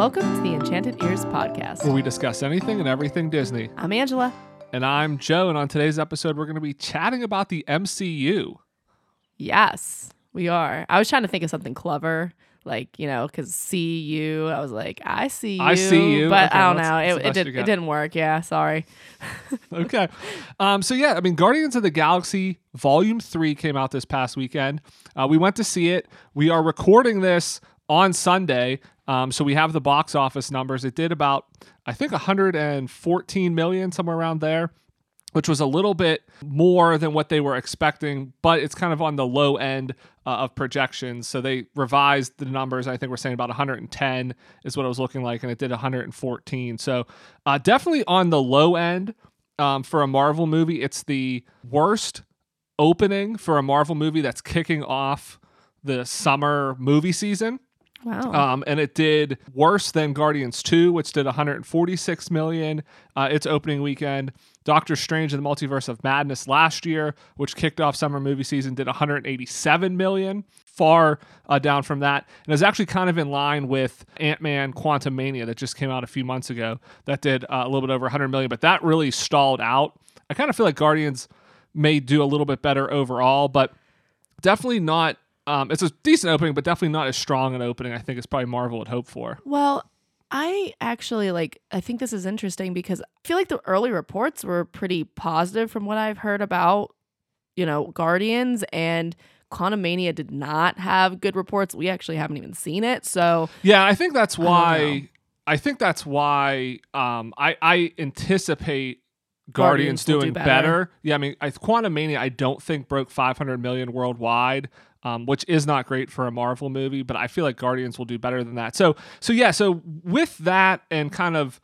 Welcome to the Enchanted Ears podcast. where we discuss anything and everything Disney. I'm Angela. And I'm Joe, and on today's episode, we're going to be chatting about the MCU. Yes, we are. I was trying to think of something clever, like you know, because see you. I was like, I see you. I see you. but Okay, I don't know. It, it did, it didn't work. Yeah, sorry. Okay. um, so, yeah, I mean, Guardians of the Galaxy Volume 3 came out this past weekend. Uh, we went to see it. We are recording this on Sunday. Um, so, we have the box office numbers. It did about, I think, 114 million, somewhere around there. which was a little bit more than what they were expecting, but it's kind of on the low end uh, of projections. So they revised the numbers. I think we're saying about 110 is what it was looking like, and it did 114. So uh, definitely on the low end um, for a Marvel movie. It's the worst opening for a Marvel movie that's kicking off the summer movie season. Wow. Um, and it did worse than Guardians 2, which did 146 million uh, its opening weekend. Doctor Strange and the Multiverse of Madness last year, which kicked off summer movie season, did 187 million, far uh, down from that. And is actually kind of in line with Ant Man Quantumania that just came out a few months ago, that did uh, a little bit over 100 million, but that really stalled out. I kind of feel like Guardians may do a little bit better overall, but definitely not. Um, it's a decent opening, but definitely not as strong an opening. I think as probably Marvel would hope for. well, I actually like. I think this is interesting because I feel like the early reports were pretty positive from what I've heard about, you know, Guardians and. Quantumania did not have good reports. We actually haven't even seen it. So Yeah, I think that's I why. I, think that's why. Um, I I anticipate Guardians Guardians, will do doing better. better. Yeah, I mean, I, Quantumania, I don't think broke 500 million worldwide. Um, which is not great for a Marvel movie, but I feel like Guardians will do better than that. So, so yeah, so with that and kind of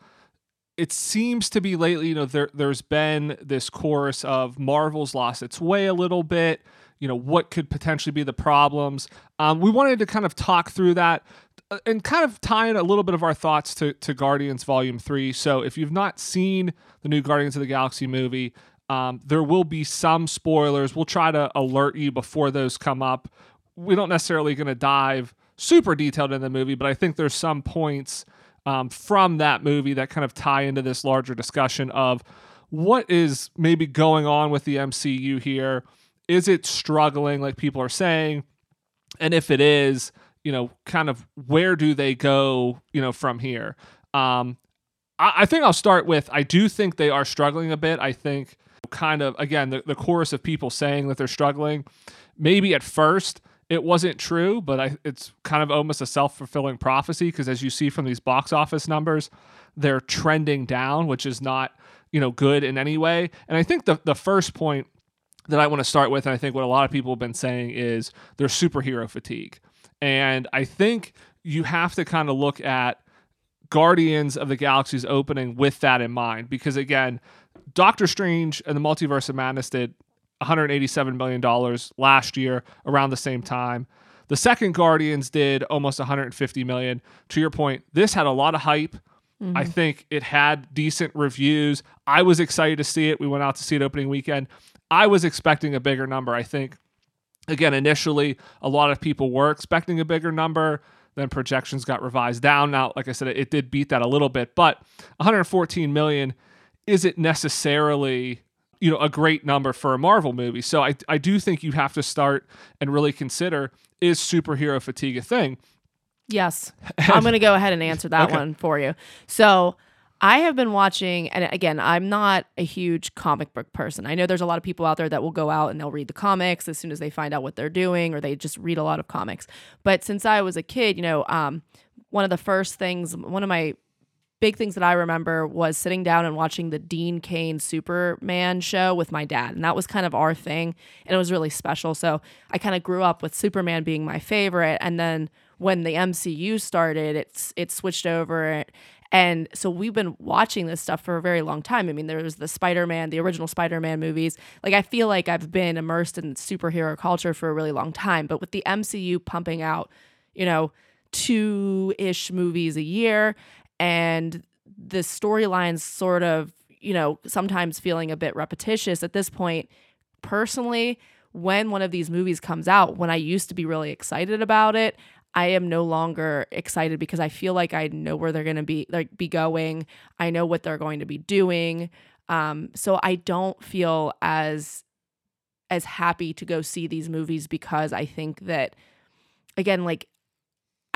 it seems to be lately, you know, there there's been this chorus of Marvel's lost its way a little bit. You know, what could potentially be the problems? Um, we wanted to kind of talk through that uh, and kind of tie in a little bit of our thoughts to, to Guardians Volume 3. So if you've not seen the new Guardians of the Galaxy movie, um, there will be some spoilers. We'll try to alert you before those come up. We don't necessarily going to dive super detailed in the movie, but I think there's some points um, from that movie that kind of tie into this larger discussion of what is maybe going on with the MCU here. Is it struggling, like people are saying? And if it is, you know, kind of where do they go, you know, from here? Um, I, I think I'll start with I do think they are struggling a bit. I think kind of again the, the chorus of people saying that they're struggling. Maybe at first it wasn't true, but I, it's kind of almost a self fulfilling prophecy because as you see from these box office numbers, they're trending down, which is not you know good in any way. And I think the the first point that I want to start with, and I think what a lot of people have been saying is there's superhero fatigue. And I think you have to kind of look at Guardians of the Galaxy's opening with that in mind. Because again, Doctor Strange and the Multiverse of Madness did $187 million last year around the same time. The second Guardians did almost 150 million. To your point, this had a lot of hype. I mm-hmm. think it had decent reviews. I was excited to see it. We went out to see it opening weekend. I was expecting a bigger number. I think, again, initially, a lot of people were expecting a bigger number. Then projections got revised down. Now, like I said, it did beat that a little bit, but 114 million isn't necessarily you know a great number for a Marvel movie. So I I do think you have to start and really consider is superhero fatigue a thing? Yes. I'm going to go ahead and answer that Okay. one for you. So, I have been watching, and again, I'm not a huge comic book person. I know there's a lot of people out there that will go out and they'll read the comics as soon as they find out what they're doing, or they just read a lot of comics. But since I was a kid, you know, um, one of the first things, one of my big things that I remember was sitting down and watching the Dean Cain Superman show with my dad. And that was kind of our thing. And it was really special. So I kind of grew up with Superman being my favorite. And then when the MCU started, it's it switched over. And so we've been watching this stuff for a very long time. I mean, there was the Spider Man, the original Spider Man movies. Like, I feel like I've been immersed in superhero culture for a really long time. But with the MCU pumping out, you know, two ish movies a year and the storylines sort of, you know, sometimes feeling a bit repetitious at this point, personally, when one of these movies comes out, when I used to be really excited about it, I am no longer excited because I feel like I know where they're going to be like be going. I know what they're going to be doing. Um, so I don't feel as as happy to go see these movies because I think that again like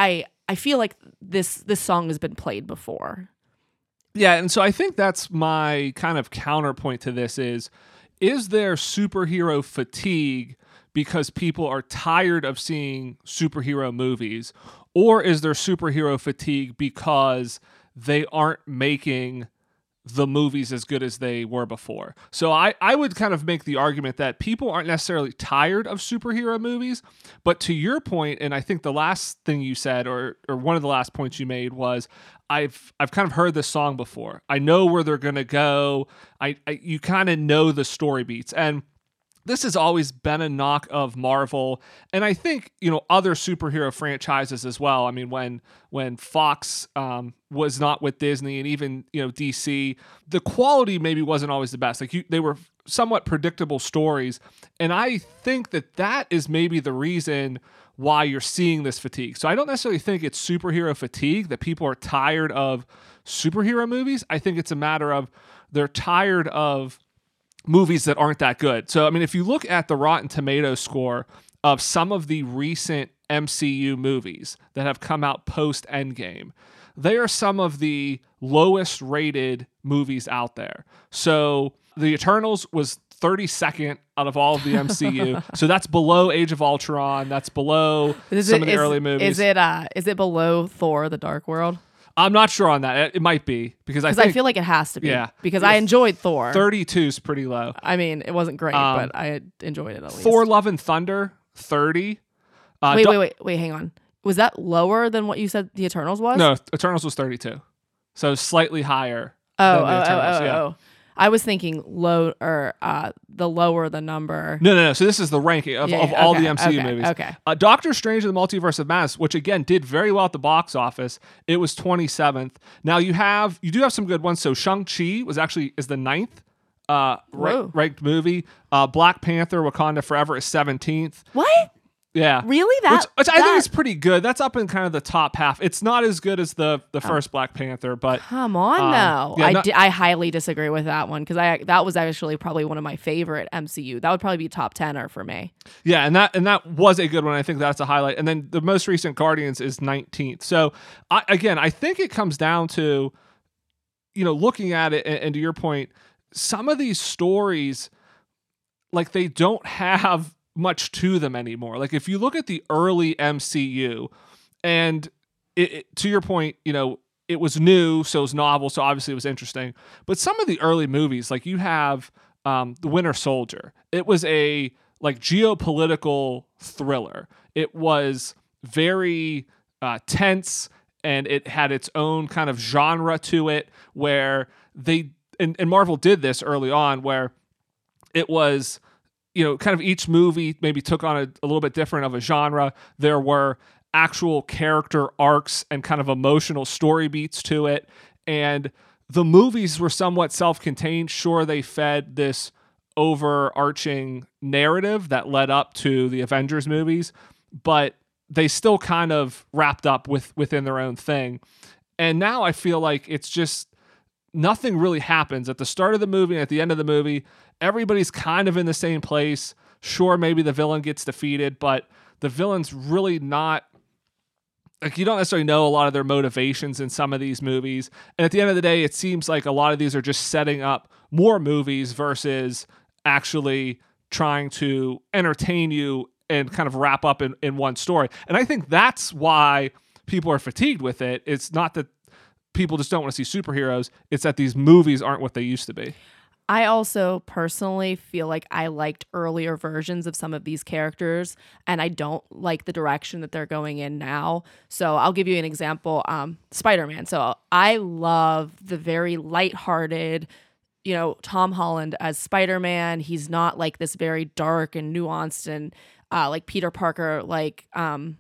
I I feel like this this song has been played before. Yeah, and so I think that's my kind of counterpoint to this is is there superhero fatigue because people are tired of seeing superhero movies or is there superhero fatigue because they aren't making the movies as good as they were before. So I, I would kind of make the argument that people aren't necessarily tired of superhero movies, but to your point, and I think the last thing you said, or or one of the last points you made was I've I've kind of heard this song before. I know where they're gonna go. I, I you kind of know the story beats. And this has always been a knock of Marvel, and I think you know other superhero franchises as well. I mean, when when Fox um, was not with Disney, and even you know DC, the quality maybe wasn't always the best. Like you, they were somewhat predictable stories, and I think that that is maybe the reason why you're seeing this fatigue. So I don't necessarily think it's superhero fatigue that people are tired of superhero movies. I think it's a matter of they're tired of movies that aren't that good. So, I mean, if you look at the Rotten Tomato score of some of the recent MCU movies that have come out post Endgame, they are some of the lowest rated movies out there. So, The Eternals was 32nd out of all of the MCU. so that's below Age of Ultron. That's below Is some it, of the is- early movies. Is it uh is it below Thor the Dark World? I'm not sure on that. It, it might be because I Because I, feel like it has to be. Yeah. Because. I enjoyed Thor. 32 is pretty low. I mean, it wasn't great, Um, but I enjoyed it at least. Thor: Love and Thunder 30. Uh, wait, wait, wait, wait, hang on. Was that lower than what you said the Eternals was? No, Eternals was 32. So slightly higher. Oh, than oh, the oh, Eternals, oh, yeah. oh. I was thinking low or uh the lower the number. No, no, no. So this is the ranking of, Yeah, of yeah, all the MCU okay, movies. okay. Uh, Doctor Strange and the Multiverse of Madness, which again did very well at the box office, it was 27th. Now you have you do have some good ones. So Shang Chi was actually is the ninth uh, ra- ranked movie. Uh, Black Panther: Wakanda Forever is 17th. What? Yeah. Really? That which, which I think that- is pretty good. That's up in kind of the top half. It's not as good as the the first Black Panther, but Come on, Um, though. yeah, I, not- di- I highly disagree with that one because I that was actually probably one of my favorite MCU. That would probably be top tenner for me. Yeah, and that and that was a good one. I think that's a highlight. And then the most recent Guardians is 19th. So I, again, I think it comes down to, you know, looking at it and, and to your point, some of these stories, like they don't have much to them anymore. Like if you look at the early MCU, and it, it- to your point, you know, it was new, so it was novel, so obviously it was interesting. But some of the early movies, like you have um, the Winter Soldier, it was a like geopolitical thriller. It was very uh, tense, and it had its own kind of genre to it, where they and, and Marvel did this early on, where it was you know kind of each movie maybe took on a, a little bit different of a genre. There were actual character arcs and kind of emotional story beats to it. And the movies were somewhat self-contained. Sure they fed this overarching narrative that led up to the avengers movies but they still kind of wrapped up with within their own thing. And now i feel like it's just nothing really happens. At the start of the movie at the end of the movie. Everybody's kind of in the same place. Sure, maybe the villain gets defeated, but the villain's really not like you don't necessarily know a lot of their motivations in some of these movies. And at the end of the day, it seems like a lot of these are just setting up more movies versus actually trying to entertain you and kind of wrap up in, in one story. And I think that's why people are fatigued with it. It's not that people just don't want to see superheroes, it's that these movies aren't what they used to be. I also personally feel like I liked earlier versions of some of these characters, and I don't like the direction that they're going in now. So I'll give you an example. Um, Spider Man. So I love the very lighthearted, you know, Tom Holland as Spider Man. He's not like this very dark and nuanced and uh, like Peter Parker, like um,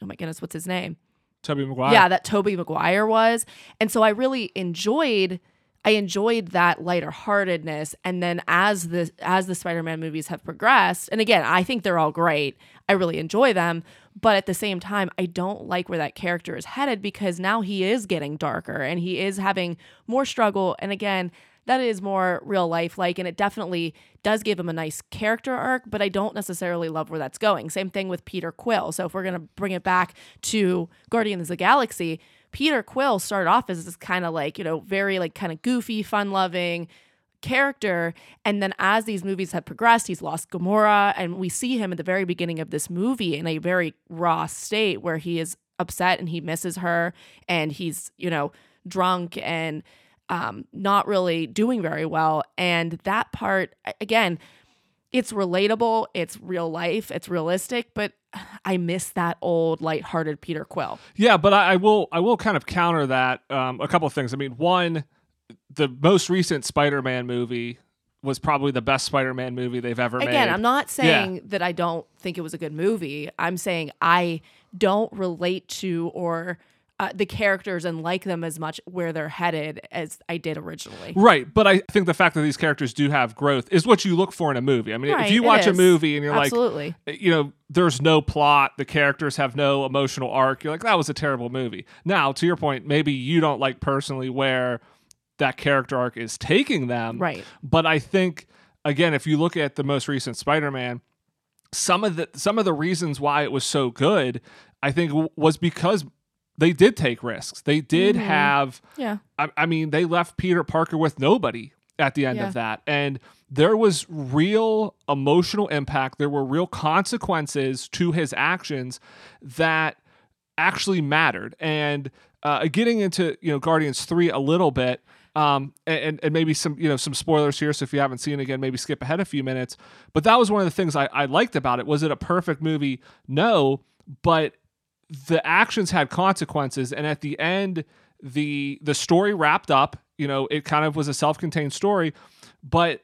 oh my goodness, what's his name? Tobey Maguire. yeah that tobey maguire was and so i really enjoyed i enjoyed that lighter heartedness and then as the as the spider-man movies have progressed and again i think they're all great. I really enjoy them. But at the same time, I don't like where that character is headed because now he is getting darker and he is having more struggle. And again, that is more real life like and it definitely does give him a nice character arc but i don't necessarily love where that's going. Same thing with peter quill. So if we're going to bring it back to guardians of the galaxy peter quill started off as this kind of like you know very like kind of goofy fun loving character and then as these movies have progressed he's lost gamora and we see him at the very beginning of this movie in a very raw state where he is upset and he misses her and he's you know drunk and um, not really doing very well. And that part, again, it's relatable, it's real life, it's realistic, but I miss that old lighthearted Peter Quill. Yeah, but I, I will I will kind of counter that um, a couple of things. I mean, one, the most recent Spider-Man movie was probably the best Spider-Man movie they've ever Again, made. Again, I'm not saying yeah. that I don't think it was a good movie. I'm saying I don't relate to or uh, the characters and like them as much where they're headed as I did originally. Right, but I think the fact that these characters do have growth is what you look for in a movie. I mean, right, if you watch a movie and you're Absolutely. like, you know, there's no plot, the characters have no emotional arc, you're like, that was a terrible movie. Now, to your point, maybe you don't like personally where that character arc is taking them. Right. But I think again, if you look at the most recent Spider-Man, some of the some of the reasons why it was so good, I think was because they did take risks. They did mm-hmm. have. Yeah. I, I, mean, they left Peter Parker with nobody at the end yeah. of that, and there was real emotional impact. There were real consequences to his actions that actually mattered. And uh, getting into you know Guardians three a little bit. Um, and, and maybe some you know some spoilers here. So if you haven't seen it again, maybe skip ahead a few minutes. But that was one of the things I, I liked about it. Was it a perfect movie? No, but the actions had consequences and at the end the the story wrapped up you know it kind of was a self-contained story but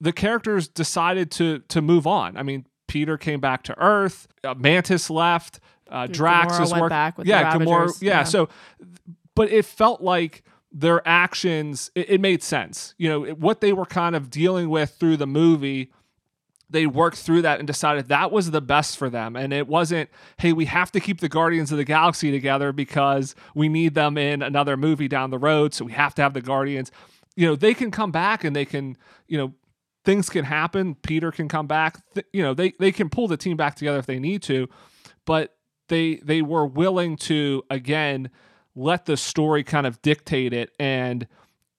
the characters decided to to move on. I mean peter came back to earth uh, mantis left uh, drax was working back with yeah the Gamora, yeah, yeah. so but it felt like their actions it, it made sense. You know it, what they were kind of dealing with through the movie they worked through that and decided that was the best for them. And it wasn't, hey, we have to keep the Guardians of the Galaxy together because we need them in another movie down the road. So we have to have the Guardians. You know, they can come back and they can, you know, things can happen. Peter can come back. Th- you know, they, they can pull the team back together if they need to. But they they were willing to again let the story kind of dictate it and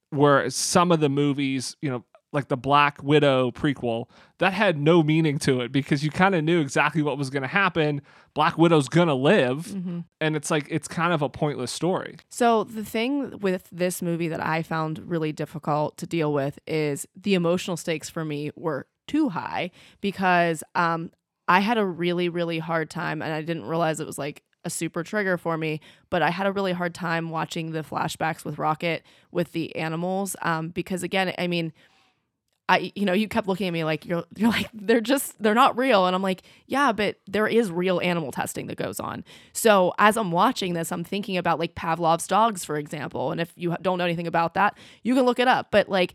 where some of the movies, you know, like the Black Widow prequel, that had no meaning to it because you kind of knew exactly what was going to happen. Black Widow's going to live. Mm-hmm. And it's like, it's kind of a pointless story. So, the thing with this movie that I found really difficult to deal with is the emotional stakes for me were too high because um, I had a really, really hard time and I didn't realize it was like a super trigger for me, but I had a really hard time watching the flashbacks with Rocket with the animals um, because, again, I mean, I, you know, you kept looking at me like you're, you're like they're just they're not real, and I'm like, yeah, but there is real animal testing that goes on. So as I'm watching this, I'm thinking about like Pavlov's dogs, for example, and if you don't know anything about that, you can look it up. But like,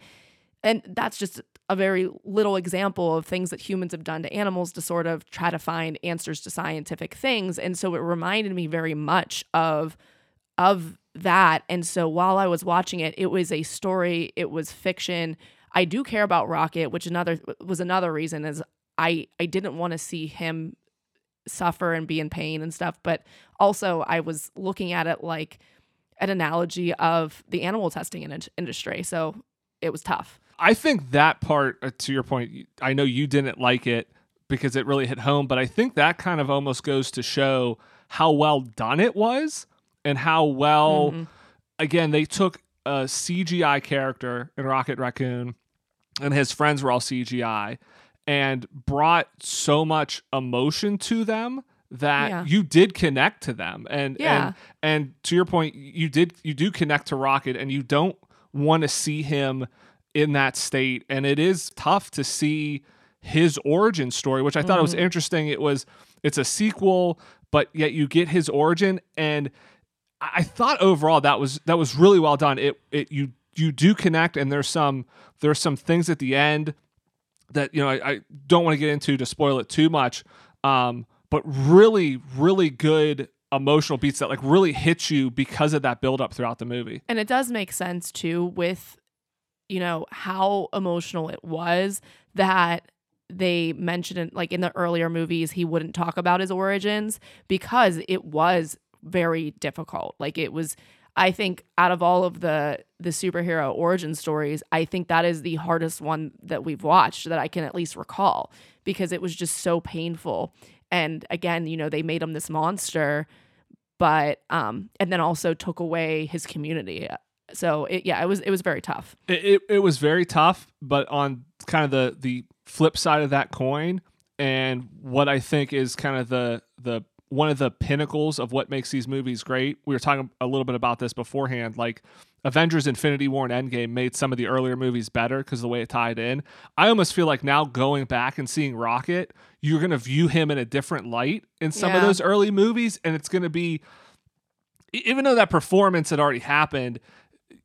and that's just a very little example of things that humans have done to animals to sort of try to find answers to scientific things, and so it reminded me very much of of that. And so while I was watching it, it was a story, it was fiction I do care about Rocket, which another was another reason is I I didn't want to see him suffer and be in pain and stuff, but also I was looking at it like an analogy of the animal testing in- industry. So it was tough. I think that part, uh, to your point, I know you didn't like it because it really hit home, but I think that kind of almost goes to show how well done it was and how well, mm-hmm. again, they took a CGI character in Rocket Raccoon and his friends were all CGI and brought so much emotion to them that yeah. you did connect to them and yeah. and and to your point you did you do connect to Rocket and you don't want to see him in that state and it is tough to see his origin story which I thought mm-hmm. was interesting it was it's a sequel but yet you get his origin and I thought overall that was that was really well done it it you you do connect and there's some there's some things at the end that you know I, I don't want to get into to spoil it too much um, but really, really good emotional beats that like really hit you because of that buildup throughout the movie. And it does make sense too with, you know, how emotional it was that they mentioned it like in the earlier movies he wouldn't talk about his origins because it was very difficult. Like it was I think out of all of the the superhero origin stories, I think that is the hardest one that we've watched that I can at least recall because it was just so painful. And again, you know, they made him this monster, but um and then also took away his community. So it yeah, it was it was very tough. It, it, it was very tough, but on kind of the the flip side of that coin and what I think is kind of the the one of the pinnacles of what makes these movies great. We were talking a little bit about this beforehand. Like Avengers Infinity War and Endgame made some of the earlier movies better because the way it tied in. I almost feel like now going back and seeing Rocket, you're going to view him in a different light in some of those early movies. And it's going to be, even though that performance had already happened,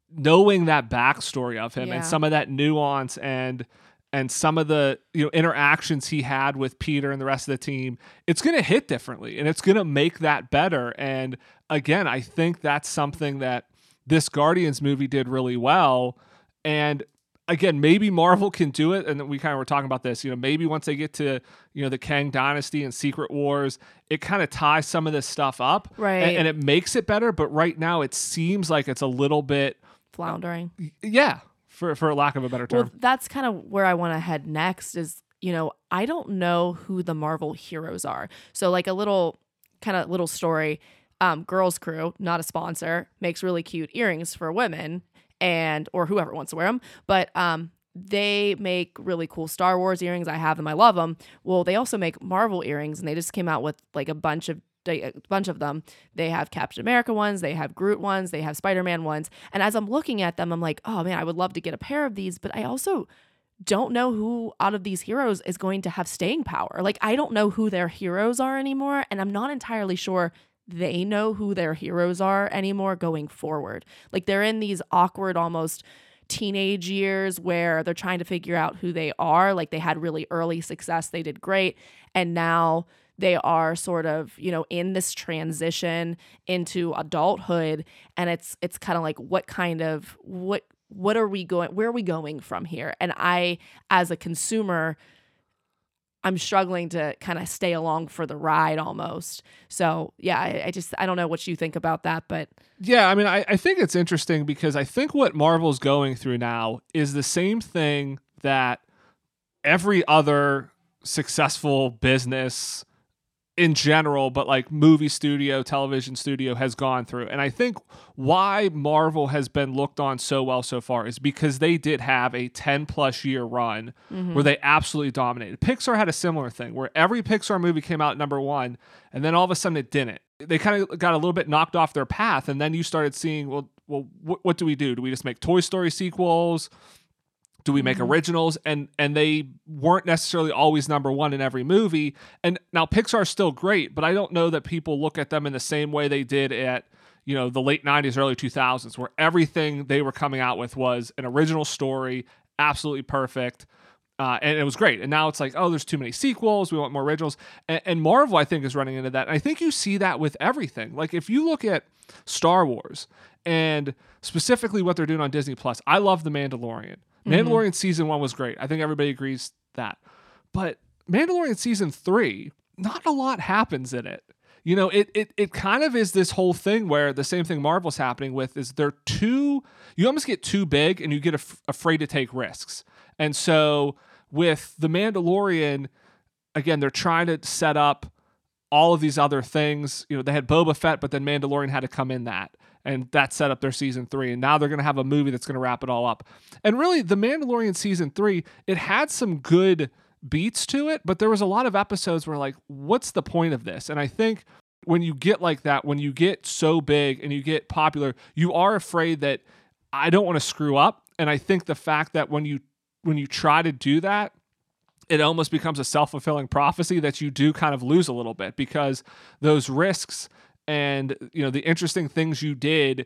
knowing that backstory of him Yeah. and some of that nuance and and some of the you know interactions he had with Peter and the rest of the team, it's going to hit differently and it's going to make that better. And again, I think that's something that this Guardians movie did really well. And again, maybe Marvel can do it. And we kind of were talking about this, you know, maybe once they get to, you know, the Kang Dynasty and Secret Wars, it kind of ties some of this stuff up. Right. And, it makes it better. But right now it seems like it's a little bit, Floundering. yeah, for, for lack of a better term. Well, that's kind of where I want to head next is, you know, I don't know who the Marvel heroes are. So like a little kind of little story, um Girls Crew, not a sponsor, makes really cute earrings for women and or whoever wants to wear them, but um they make really cool Star Wars earrings. I have them. I love them. Well, they also make Marvel earrings and they just came out with like a bunch of a bunch of them. They have Captain America ones, they have Groot ones, they have Spider-Man ones. And as I'm looking at them, I'm like, "Oh man, I would love to get a pair of these, but I also don't know who out of these heroes is going to have staying power. Like I don't know who their heroes are anymore and I'm not entirely sure they know who their heroes are anymore going forward. Like they're in these awkward almost teenage years where they're trying to figure out who they are. Like they had really early success, they did great, and now they are sort of you know in this transition into adulthood. And it's it's kind of like what kind of what what are we going where are we going from here? And i as a consumer i'm struggling to kind of stay along for the ride almost. So yeah I, I just i don't know what you think about that but Yeah, I mean, I, I think it's interesting because I think what Marvel's going through now is the same thing that every other successful business in general, but like movie studio, television studio has gone through. And I think why Marvel has been looked on so well so far is because they did have a 10 plus year run mm-hmm. where they absolutely dominated. Pixar had a similar thing where every Pixar movie came out number one, and then all of a sudden it didn't. They kind of got a little bit knocked off their path, and then you started seeing, well, well, what do we do? Do we just make Toy Story sequels? Do we make originals and and they weren't necessarily always number one in every movie and now pixar's still great but i don't know that people look at them in the same way they did at you know the late 90s early 2000s where everything they were coming out with was an original story absolutely perfect uh, and it was great. And now it's like, oh, there's too many sequels. We want more originals. And, and Marvel, I think, is running into that. And I think you see that with everything. Like if you look at Star Wars and specifically what they're doing on Disney Plus, I love The Mandalorian. Mm-hmm. Mandalorian season one was great. I think everybody agrees that. But Mandalorian season three, not a lot happens in it. You know, it it it kind of is this whole thing where the same thing Marvel's happening with is they're too you almost get too big and you get af- afraid to take risks. And so with the Mandalorian, again, they're trying to set up all of these other things. You know, they had Boba Fett, but then Mandalorian had to come in that. And that set up their season three. And now they're going to have a movie that's going to wrap it all up. And really, The Mandalorian season three, it had some good beats to it, but there was a lot of episodes where, like, what's the point of this? And I think when you get like that, when you get so big and you get popular, you are afraid that I don't want to screw up. And I think the fact that when you when you try to do that, it almost becomes a self-fulfilling prophecy that you do kind of lose a little bit because those risks and you know the interesting things you did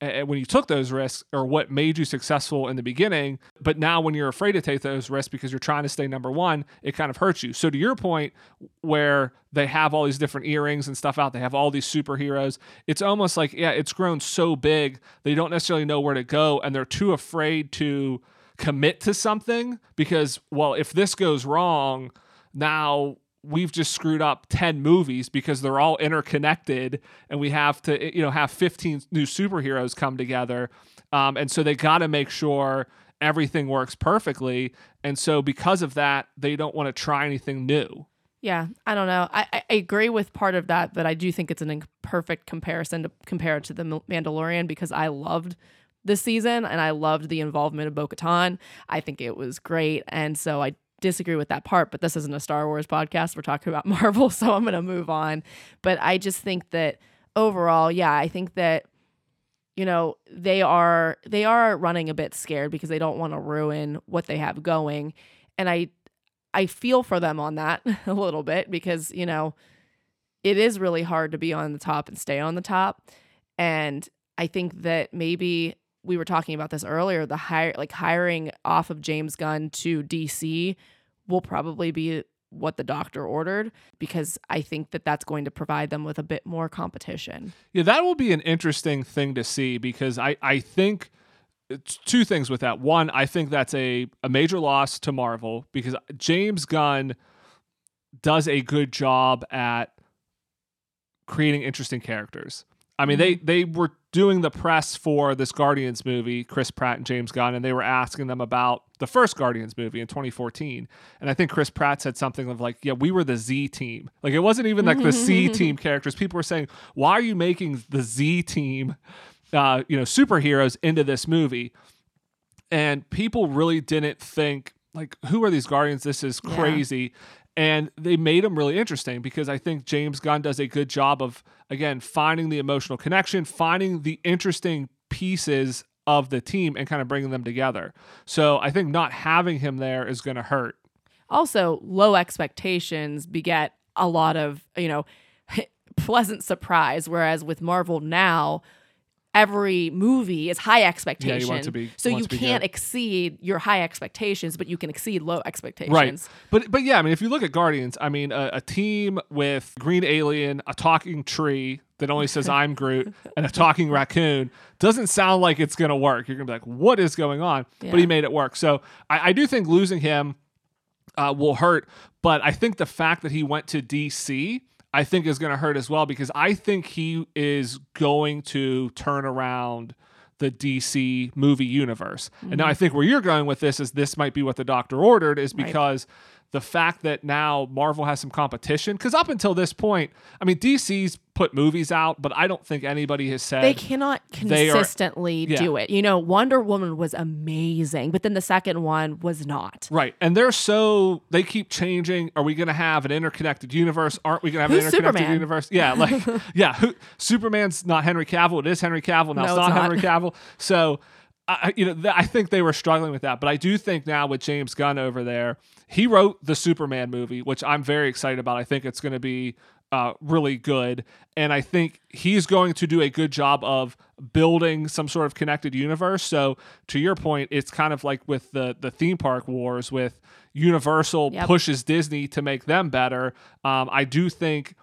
when you took those risks or what made you successful in the beginning. But now when you're afraid to take those risks because you're trying to stay number one, it kind of hurts you. So to your point, where they have all these different earrings and stuff out, they have all these superheroes. It's almost like yeah, it's grown so big they don't necessarily know where to go and they're too afraid to commit to something because well, if this goes wrong, now we've just screwed up 10 movies because they're all interconnected and we have to you know have 15 new superheroes come together. Um, and so they got to make sure everything works perfectly. And so because of that they don't want to try anything new. Yeah i don't know. I, I agree with part of that but i do think it's an imperfect comparison to compare it to the mandalorian because i loved this season and i loved the involvement of bo-katan. I think it was great. And so i disagree with that part, but this isn't a Star Wars podcast. We're talking about Marvel, so I'm going to move on. But I just think that overall, yeah, I think that you know, they are they are running a bit scared because they don't want to ruin what they have going. And I I feel for them on that a little bit because, you know, it is really hard to be on the top and stay on the top. And I think that maybe we were talking about this earlier the hire like hiring off of James Gunn to DC will probably be what the doctor ordered because I think that that's going to provide them with a bit more competition. Yeah, that will be an interesting thing to see because I I think two things with that. One, I think that's a a major loss to Marvel because James Gunn does a good job at creating interesting characters. I mean, mm-hmm. they they were doing the press for this Guardians movie, Chris Pratt and James Gunn, and they were asking them about the first Guardians movie in 2014. And I think Chris Pratt said something of like, "Yeah, we were the Z team." Like it wasn't even like the C team characters. People were saying, "Why are you making the Z team, uh, you know, superheroes into this movie?" And people really didn't think like, "Who are these Guardians? This is crazy." And they made him really interesting because I think James Gunn does a good job of again finding the emotional connection, finding the interesting pieces of the team and kind of bringing them together. So I think not having him there is going to hurt. Also, low expectations beget a lot of, you know, pleasant surprise whereas with Marvel now every movie is high expectation. Yeah, you be, so you can't exceed your high expectations, but you can exceed low expectations. Right. But but yeah, I mean, if you look at Guardians, I mean, a, a team with green alien, a talking tree that only says "I'm Groot" and a talking raccoon doesn't sound like it's gonna work. You're gonna be like, "What is going on?" Yeah. But he made it work. So I, I do think losing him uh, will hurt. But I think the fact that he went to DC I think is going to hurt as well because I think he is going to turn around the DC movie universe. Mm-hmm. And now I mm-hmm. think where you're going with this is this might be what the doctor ordered is because right the fact that now Marvel has some competition because up until this point, I mean, DC's put movies out, but I don't think anybody has said they cannot consistently are, yeah. do it. You know, Wonder Woman was amazing, but then the second one was not. Right, and they're so they keep changing. Are we going to have an interconnected universe? Aren't we going to have Who's an interconnected Superman? universe? Yeah, like yeah, who, Superman's not Henry Cavill. It is Henry Cavill now. No, it's, not, not Henry Cavill. So. I, you know, th- I think they were struggling with that, but I do think now with James Gunn over there, he wrote the Superman movie, which I'm very excited about. I think it's going to be uh, really good. And I think he's going to do a good job of building some sort of connected universe. So to your point, it's kind of like with the the theme park wars with Universal yep. pushes Disney to make them better. Um, I do think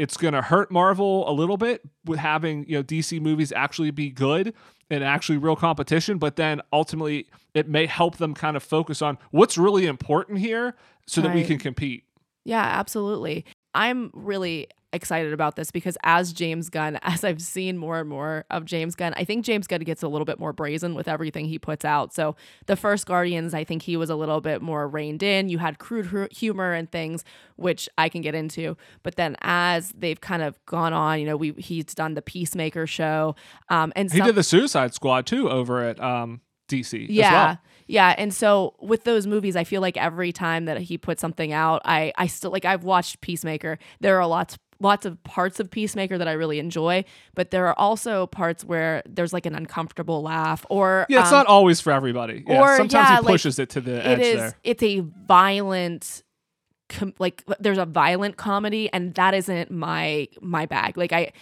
it's going to hurt Marvel a little bit with having you know DC movies actually be good and actually real competition, but then ultimately it may help them kind of focus on what's really important here so right. that we can compete. Yeah, absolutely. I'm really excited about this because as James Gunn, as I've seen more and more of James Gunn, I think James Gunn gets a little bit more brazen with everything he puts out. So the first Guardians, I think he was a little bit more reined in. You had crude humor and things, which I can get into. But then as they've kind of gone on, you know, we he's done the Peacemaker show, um, and he some, did the Suicide Squad too over at um, DC. Yeah. Well. Yeah, and so with those movies, I feel like every time that he puts something out, I I still like I've watched Peacemaker. There are lots lots of parts of Peacemaker that I really enjoy, but there are also parts where there's like an uncomfortable laugh or Yeah, it's um, not always for everybody. Yeah, or sometimes yeah, he pushes like, it to the it edge is, there. It's a violent com- like there's a violent comedy and that isn't my my bag. Like I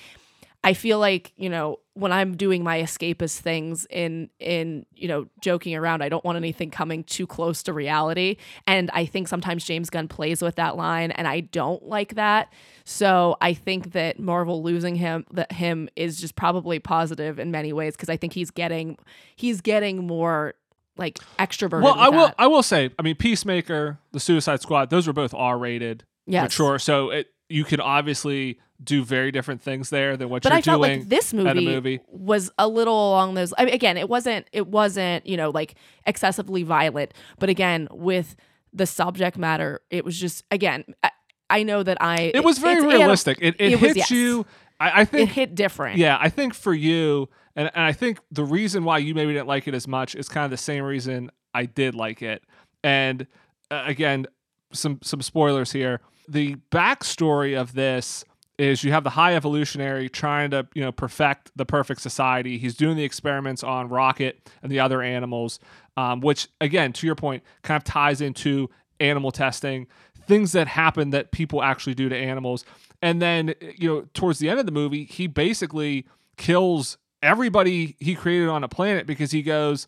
I feel like, you know, when I'm doing my escapist things in in, you know, joking around, I don't want anything coming too close to reality. And I think sometimes James Gunn plays with that line and I don't like that. So I think that Marvel losing him that him is just probably positive in many ways because I think he's getting he's getting more like extroverted. Well, I will that. I will say, I mean, Peacemaker, the Suicide Squad, those were both R rated, Yes. mature. So it you can obviously do very different things there than what but you're I felt doing like this at a movie, movie. was a little along those. I mean, again, it wasn't. It wasn't. You know, like excessively violent. But again, with the subject matter, it was just again. I, I know that I. It was very realistic. It it, it hits yes. you. I, I It think hit different. Yeah, I think for you, and, and I think the reason why you maybe didn't like it as much is kind of the same reason I did like it. And uh, again, some some spoilers here. The backstory of this is you have the high evolutionary trying to you know perfect the perfect society. He's doing the experiments on Rocket and the other animals, um, which again, to your point, kind of ties into animal testing, things that happen that people actually do to animals. And then you know towards the end of the movie, he basically kills everybody he created on a planet because he goes.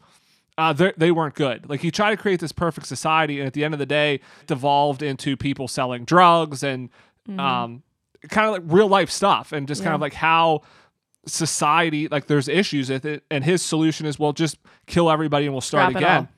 Uh, they- they weren't good. Like he tried to create this perfect society, and at the end of the day, it devolved into people selling drugs and um, kind of like real life stuff, and just kind of like how society like there's issues with it. And his solution is, well, just kill everybody and we'll start Scrap again.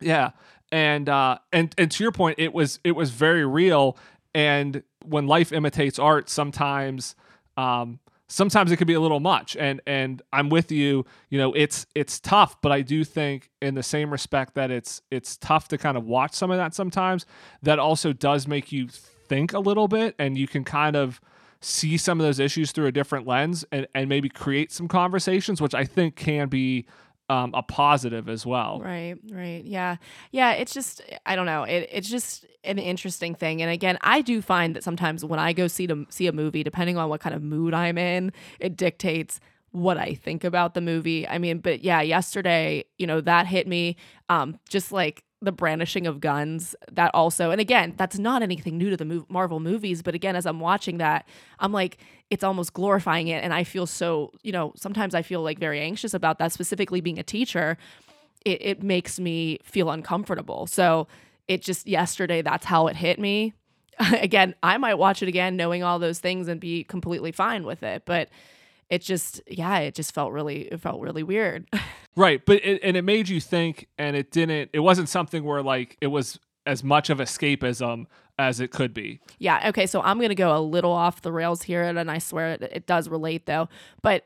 Yeah, and uh, and and to your point, it was it was very real. And when life imitates art, sometimes um, sometimes it could be a little much. And and I'm with you. You know, it's it's tough, but I do think in the same respect that it's it's tough to kind of watch some of that sometimes. That also does make you think a little bit, and you can kind of see some of those issues through a different lens and, and maybe create some conversations, which I think can be um, a positive as well. Right, right. Yeah. Yeah, it's just I don't know. It it's just an interesting thing. And again, I do find that sometimes when I go see to see a movie, depending on what kind of mood I'm in, it dictates what I think about the movie. I mean, but yeah, yesterday, you know, that hit me um just like the brandishing of guns that also and again that's not anything new to the mov- marvel movies but again as i'm watching that i'm like it's almost glorifying it and i feel so you know sometimes i feel like very anxious about that specifically being a teacher it, it makes me feel uncomfortable. So it just yesterday, that's how it hit me. again, I might watch it again knowing all those things and be completely fine with it. But it just, yeah, it just felt really, it felt really weird. Right, but it, and it made you think, and it didn't. It wasn't something where like it was as much of escapism as it could be. yeah. Okay. So I'm going to go a little off the rails here. And I swear it, it does relate though. But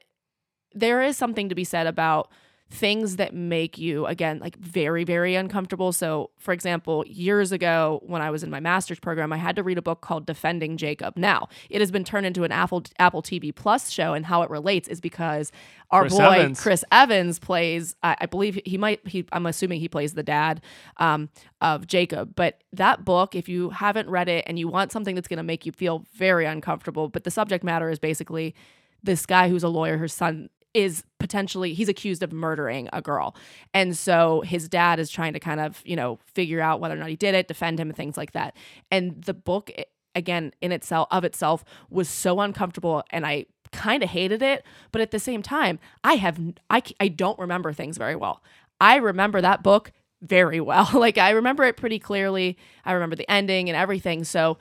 there is something to be said about things that make you again like very very uncomfortable. So for example years ago when i was in my master's program i had to read a book called defending jacob. Now it has been turned into an apple apple tv plus show and how it relates is because our Chris boy Evans. chris evans plays I, I believe he might he i'm assuming he plays the dad um, of jacob. But that book if you haven't read it and you want something that's going to make you feel very uncomfortable but the subject matter is basically this guy who's a lawyer, her son is potentially he's accused of murdering a girl. And so his dad is trying to kind of, you know, figure out whether or not he did it, defend him and things like that. And the book eh, again in itself of itself was so uncomfortable and I kind of hated it, but at the same time, I have I I don't remember things very well. I remember that book very well. like I remember it pretty clearly. I remember the ending and everything. So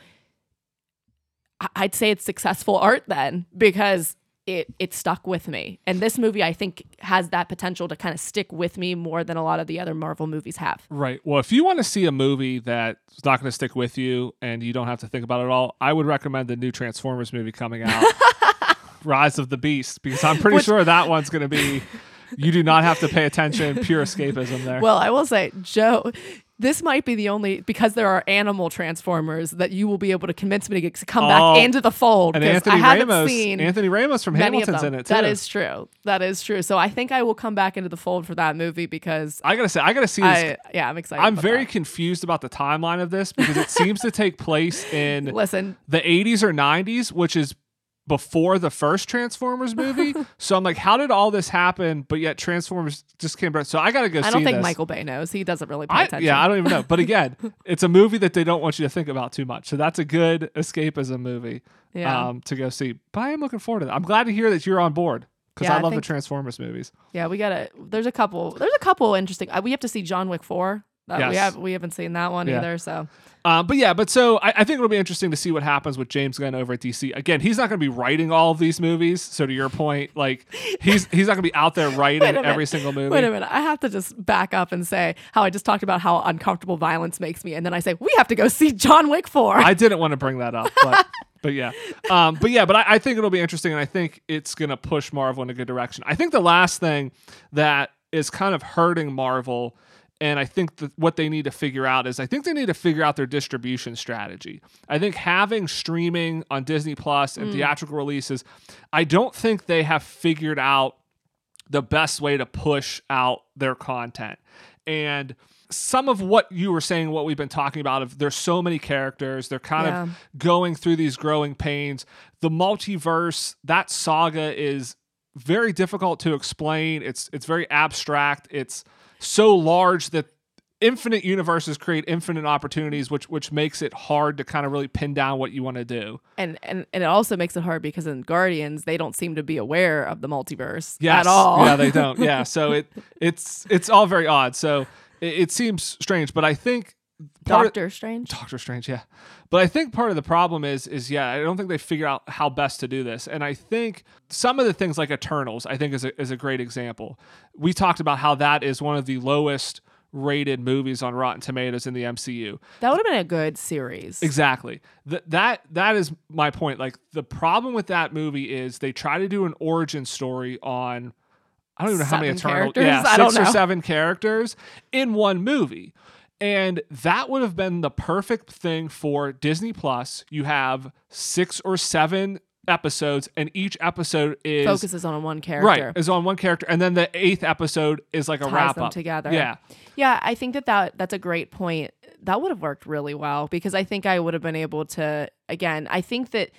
I'd say it's successful art then because it it stuck with me. And this movie I think has that potential to kind of stick with me more than a lot of the other Marvel movies have. Right. Well, if you want to see a movie that's not going to stick with you and you don't have to think about it at all, I would recommend the new Transformers movie coming out, Rise of the Beast, because I'm pretty Which- sure that one's going to be. You do not have to pay attention. Pure escapism there. Well, I will say, Joe, this might be the only because there are animal transformers that you will be able to convince me to get- to come Oh, back into the fold and Anthony I haven't Ramos. seen Anthony Ramos from Hamilton's in it too. That is true. That is true. So I think I will come back into the fold for that movie because I gotta say, I gotta see this. I yeah, I'm excited. I'm very that. confused about the timeline of this because it seems to take place in listen. the 80s or 90s, which is before the first Transformers movie. so I'm like, how did all this happen? But yet Transformers just came back. So I got to go. See. I don't think this. Michael Bay knows. He doesn't really pay I, attention. yeah, I don't even know. But again, it's a movie that they don't want you to think about too much. So that's a good escapism movie Yeah. um, to go see. But I am looking forward to that. I'm glad to hear that you're on board because Yeah, I I love think- the Transformers movies. Yeah, we gotta. There's a couple. There's a couple interesting. Uh, we have to see John Wick four. Uh, We have we haven't seen that one Yeah. either. So Um, but yeah, but so I, I think it'll be interesting to see what happens with James Gunn over at DC. Again, he's not going to be writing all of these movies. So to your point, like he's he's not going to be out there writing every single movie. wait a minute. I have to just back up and say how I just talked about how uncomfortable violence makes me, and then I say we have to go see John Wick four. I didn't want to bring that up, but but yeah, um, but yeah, but I, I think it'll be interesting, and I think it's going to push Marvel in a good direction. I think the last thing that is kind of hurting Marvel. And I think that what they need to figure out is I think they need to figure out their distribution strategy. I think having streaming on Disney Plus and mm. theatrical releases, I don't think they have figured out the best way to push out their content. And some of what you were saying, what we've been talking about, of there's so many characters, they're kind Yeah. of going through these growing pains. The multiverse, that saga is very difficult to explain. It's it's very abstract. It's so large that infinite universes create infinite opportunities, which which makes it hard to kind of really pin down what you want to do. and and and it also makes it hard because in Guardians they don't seem to be aware of the multiverse Yes. at all. Yeah, they don't. Yeah, so it it's it's all very odd. So it, it seems strange, but I think of- Doctor Strange. Doctor Strange, yeah. But I think part of the problem is is yeah, I don't think they figure out how best to do this. And I think some of the things like Eternals, I think is a, is a great example. We talked about how that is one of the lowest rated movies on Rotten Tomatoes in the MCU. That would have been a good series. Exactly. Th- that that is my point. Like the problem with that movie is they try to do an origin story on I don't even know how many Seven Eternal characters? yeah, six or seven characters in one movie. And that would have been the perfect thing for Disney Plus. You have six or seven episodes, and each episode is Focuses on one character. right is on one character, and then the eighth episode is like a wrap them up together. Yeah, Yeah, I think that, that that's a great point. That would have worked really well because I think I would have been able to again, I think that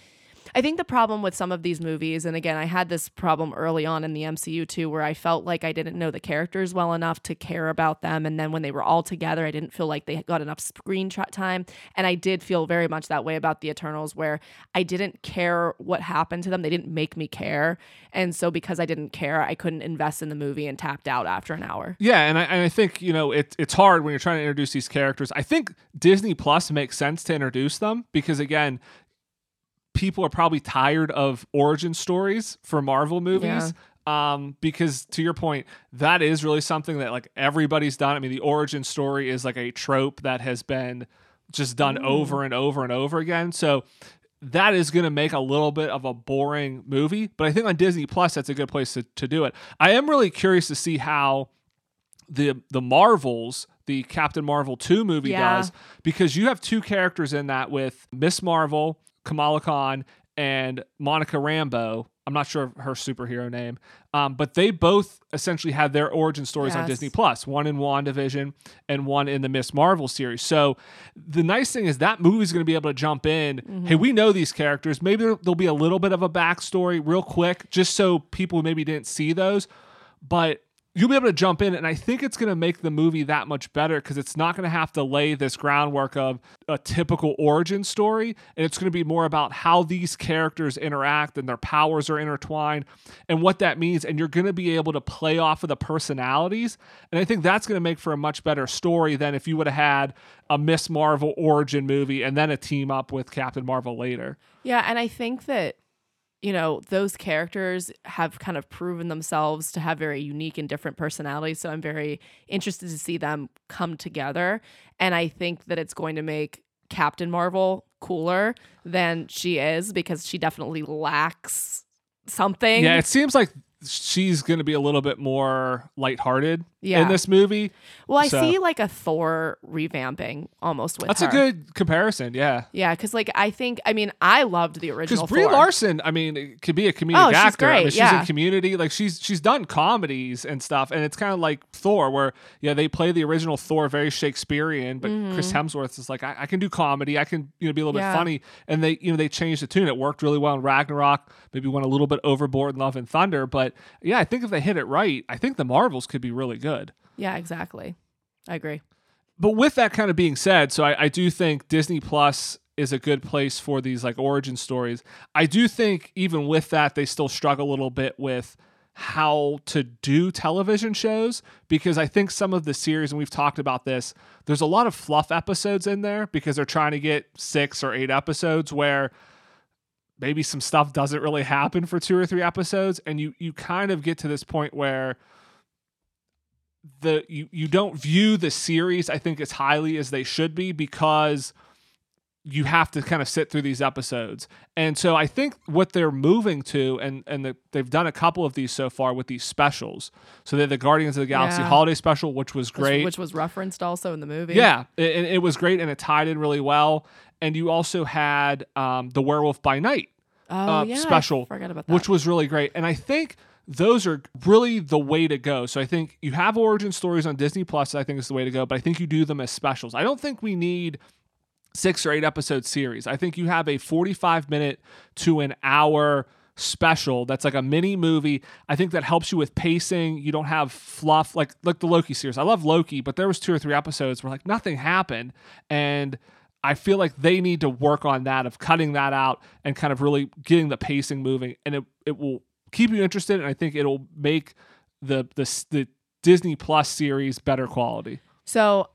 I think the problem with some of these movies and again, I had this problem early on in the MCU too where I felt like I didn't know the characters well enough to care about them and then when they were all together, I didn't feel like they got enough screen time and I did feel very much that way about the Eternals where I didn't care what happened to them. They didn't make me care. And so because I didn't care, I couldn't invest in the movie and tapped out after an hour. Yeah, and I, and I think you know it, it's hard when you're trying to introduce these characters. I think Disney Plus makes sense to introduce them because again, people are probably tired of origin stories for Marvel movies. Um, because to your point, that is really something that like everybody's done. I mean, the origin story is like a trope that has been just done over and over and over again. So that is going to make a little bit of a boring movie. But I think on Disney Plus, that's a good place to, to do it. I am really curious to see how the the Marvels, the Captain Marvel 2 movie Yeah. does, because you have two characters in that with Miss Marvel, Kamala Khan, and Monica Rambeau. I'm not sure of her superhero name, um, but they both essentially had their origin stories on Disney Plus. One in WandaVision and one in the Miss Marvel series. So the nice thing is that movie's going to be able to jump in. Mm-hmm. Hey, we know these characters. Maybe there- there'll be a little bit of a backstory, real quick, just so people maybe didn't see those. But you'll be able to jump in and i think it's going to make the movie that much better because it's not going to have to lay this groundwork of a typical origin story and it's going to be more about how these characters interact and their powers are intertwined and what that means and you're going to be able to play off of the personalities and i think that's going to make for a much better story than if you would have had a miss marvel origin movie and then a team up with captain marvel later. Yeah, and I think that you know those characters have kind of proven themselves to have very unique and different personalities. So I'm very interested to see them come together, and I think that it's going to make Captain Marvel cooler than she is because she definitely lacks something. yeah it seems like she's going to be a little bit more lighthearted Yeah. in this movie. Well, I So- see like a Thor revamping almost with That's her. a good comparison, yeah. Yeah, because like I think I mean I loved the original. Because Brie Thor. Larson, I mean, could be a comedic Oh, she's actor. I mean, she's yeah. in Community, like she's she's done comedies and stuff, and it's kind of like Thor, where yeah, they play the original Thor very Shakespearean, but Chris Hemsworth is like, I, I can do comedy, I can you know be a little Mm-hmm. Yeah. bit funny, and they you know they changed the tune. It worked really well in Ragnarok. Maybe went a little bit overboard in Love and Thunder, but yeah, I think if they hit it right, I think the Marvels could be really good. Yeah, exactly. I agree. but with that kind of being said, so I, I do think Disney Plus is a good place for these like origin stories. I do think even with that, they still struggle a little bit with how to do television shows because I think some of the series, and we've talked about this, there's a lot of fluff episodes in there because they're trying to get six or eight episodes where maybe some stuff doesn't really happen for two or three episodes and you you kind of get to this point where the you you don't view the series I think as highly as they should be because you have to kind of sit through these episodes. And so I think what they're moving to and and the, they've done a couple of these so far with these specials. So they're the Guardians of the Galaxy Yeah. holiday special which was great. Which, was referenced also in the movie. Yeah, it, it was great and it tied in really well. And you also had um, the Werewolf by Night, Oh uh, yeah. Special, forgot about that. which was really great. And I think those are really the way to go. So I think you have origin stories on Disney Plus. I think is the way to go. But I think you do them as specials. I don't think we need six or eight episode series. I think you have a 45 minute to an hour special that's like a mini movie. I think that helps you with pacing. You don't have fluff like like the Loki series. I love Loki, but there was two or three episodes where like nothing happened and I feel like they need to work on that of cutting that out and kind of really getting the pacing moving and it it will keep you interested and I think it'll make the the the Disney Plus series better quality. So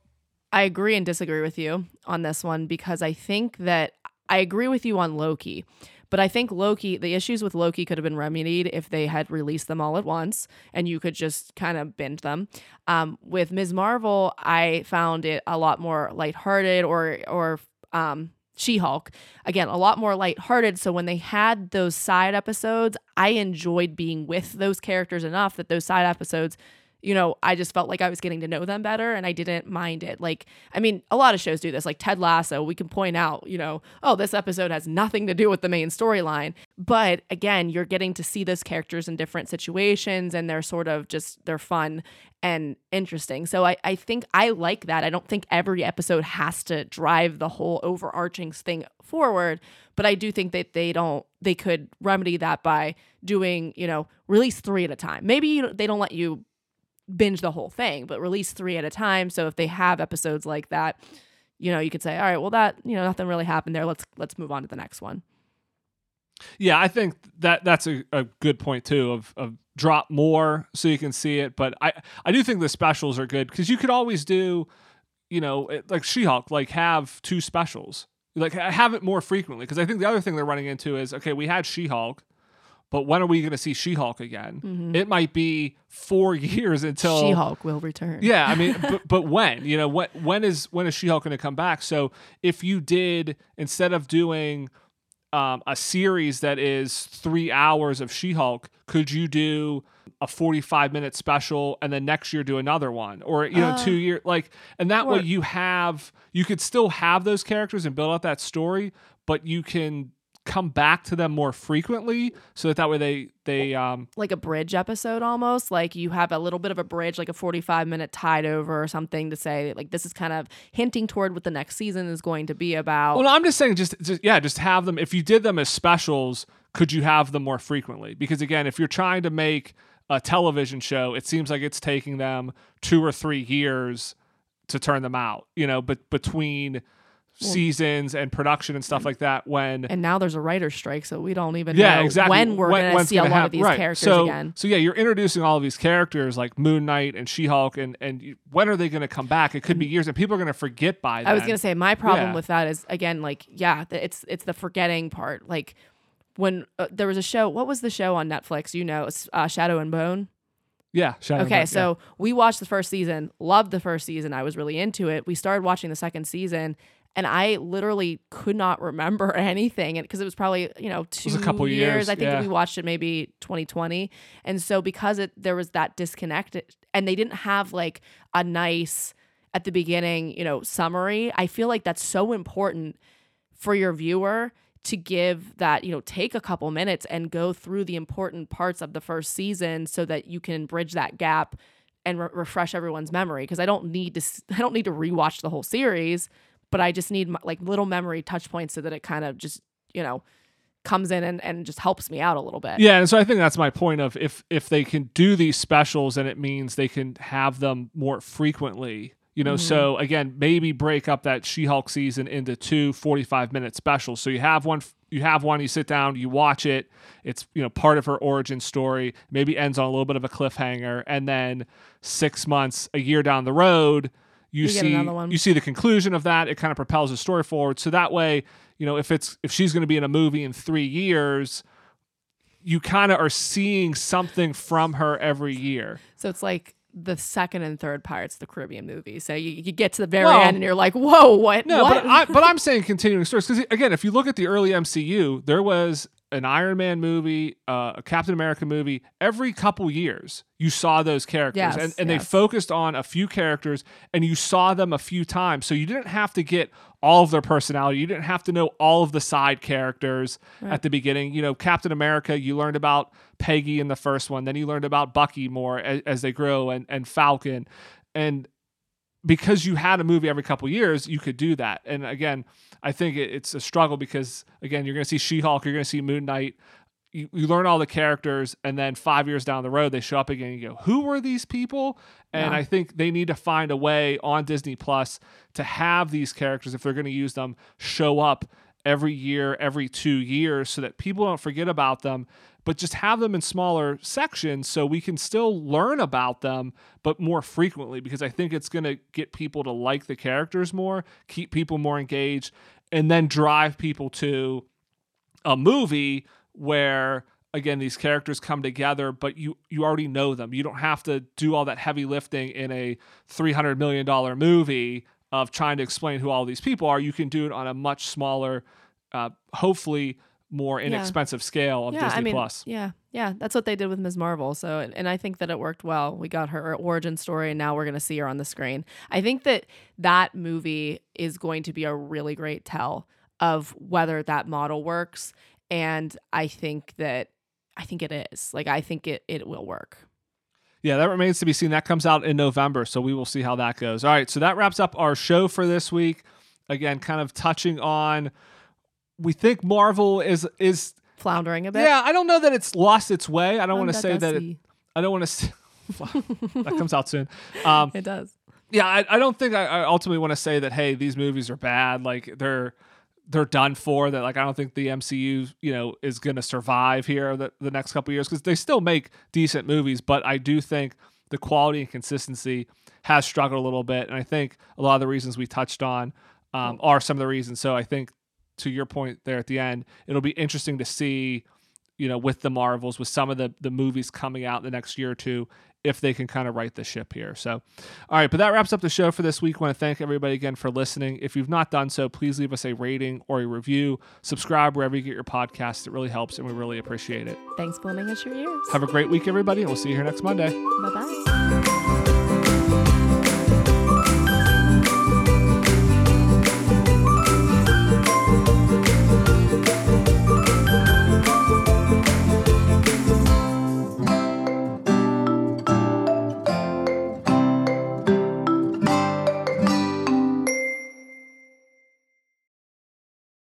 I agree and disagree with you on this one because I think that I agree with you on Loki. But I think Loki, the issues with Loki could have been remedied if they had released them all at once and you could just kind of binge them. Um, with Ms. Marvel, I found it a lot more lighthearted or, or, um, She Hulk, again, a lot more lighthearted. So when they had those side episodes, I enjoyed being with those characters enough that those side episodes you know, I just felt like I was getting to know them better and I didn't mind it. Like, I mean, a lot of shows do this, like Ted Lasso, we can point out, you know, oh, this episode has nothing to do with the main storyline. But again, you're getting to see those characters in different situations and they're sort of just, they're fun and interesting. So I, I think I like that. I don't think every episode has to drive the whole overarching thing forward, but I do think that they don't, they could remedy that by doing, you know, release three at a time. Maybe you, they don't let you binge the whole thing, but release three at a time. So if they have episodes like that, you know, you could say, all right, well that, you know, nothing really happened there. Let's let's move on to the next one. Yeah, I think that that's a, a good point too. Of of drop more so you can see it, but I I do think the specials are good because you could always do, you know, like She Hulk, like have two specials, like ha- have it more frequently. Because I think the other thing they're running into is okay, we had She Hulk, but when are we going to see She Hulk again? It might be four years until She Hulk will return. yeah, I mean, but, but when? You know, what? When is when is She-Hulk going to come back? So if you did instead of doing um, a series that is three hours of She-Hulk, could you do a forty-five minute special and then next year do another one, or you know, Uh, two year like, and that way you have you could still have those characters and build out that story, but you can come back to them more frequently so that that way they they um Like a bridge episode almost. Like you have a little bit of a bridge, like a 45 minute tide over or something to say, like, this is kind of hinting toward what the next season is going to be about. Well, no, I'm just saying, just, just yeah, just have them. If you did them as specials, could you have them more frequently? Because again, if you're trying to make a television show, it seems like it's taking them two or three years to turn them out. You know, but between seasons and production and stuff like that, when and now there's a writer's strike, so we don't even yeah, know exactly when we're going to see a gonna lot hap- of these right. characters so, again. So yeah, you're introducing all of these characters like Moon Knight and She-Hulk, and and you- when are they to come back? It could be years, and people are to forget by then. I was gonna say my problem Yeah. with that is again like yeah it's it's the forgetting part like when uh, there was a show what was the show on Netflix you know uh, Shadow and Bone yeah. Shadow okay Bone, so we watched the first season loved the first season I was really into it we started watching the second season and I literally could not remember anything because it was probably you know two a couple years, I think yeah. we watched it maybe 2020, and so because it there was that disconnect, and they didn't have like a nice at the beginning, you know, summary. I feel like that's so important for your viewer to give that, you know, take a couple minutes and go through the important parts of the first season so that you can bridge that gap and re- refresh everyone's memory because I don't need to I don't need to rewatch the whole series, but I just need like little memory touch points so that it kind of just, you know, comes in and, and just helps me out a little bit. Yeah, and so I think that's my point of if if they can do these specials and it means they can have them more frequently. You know, so mm-hmm. again, maybe break up that She-Hulk season into two 45-minute specials. So you have one you have one, you sit down, you watch it. It's, you know, part of her origin story, maybe ends on a little bit of a cliffhanger and then 6 months, a year down the road, you, You see you see the conclusion of that, it kind of propels the story forward. So that way, you know, if it's if she's going to be in a movie in 3 years, you kind of are seeing something from her every year. So it's like the second and third parts of the Caribbean movie. So you, you get to the very Well- end and you're like, whoa, what? No, what? but I, but I'm saying continuing stories because again, if you look at the early MCU, there was an Iron Man movie, uh, a Captain America movie. Every couple years, you saw those characters, Yes, and, and they focused on a few characters, and you saw them a few times. So you didn't have to get all of their personality. You didn't have to know all of the side characters at the beginning. You know, Captain America, you learned about Peggy in the first one, then you learned about Bucky more as, as they grow, and and Falcon, and because you had a movie every couple years, you could do that. And again, I think it, it's a struggle because again, you're going to see She-Hulk, you're going to see Moon Knight. You, you learn all the characters, and then five years down the road, they show up again. And you go, "Who were these people?" And Yeah. I think they need to find a way on Disney Plus to have these characters, if they're going to use them, show up every year, every two years, so that people don't forget about them. But just have them in smaller sections so we can still learn about them, but more frequently, because I think it's going to get people to like the characters more, keep people more engaged, and then drive people to a movie where again these characters come together but you you already know them you don't have to do all that heavy lifting in a 300 million dollar movie of trying to explain who all these people are you can do it on a much smaller uh, hopefully more inexpensive scale of yeah, disney I mean, plus yeah, yeah, that's what they did with Ms. Marvel. So, and and I think that it worked well. We got her origin story, and now we're gonna see her on the screen. I think that that movie is going to be a really great tell of whether that model works, and I think that I think it is. Like, I think it it will work. Yeah, that remains to be seen. That comes out in November, so we will see how that goes. All right, so that wraps up our show for this week. Again, kind of touching on we think Marvel is is Floundering a bit. yeah, I don't know that it's lost its way. I don't want to say that it. I don't want to that comes out soon. Um, It does. yeah, I, I don't think I, I ultimately want to say that hey, these movies are bad. Like they're they're done for. That like I don't think the MCU you know is going to survive here the, the next couple years because they still make decent movies, but I do think the quality and consistency has struggled a little bit, and I think a lot of the reasons we touched on um, are some of the reasons. So I think to your point there at the end, it'll be interesting to see you know, with the Marvels, with some of the the movies coming out in the next year or two, if they can kind of right the ship here. So, all right, but that wraps up the show for this week. I want to thank everybody again for listening. If you've not done so, please leave us a rating or a review. Subscribe wherever you get your podcasts. It really helps, and we really appreciate it. Thanks for lending us your ears. Have a great week, everybody, and we'll see you here next Monday. Bye bye.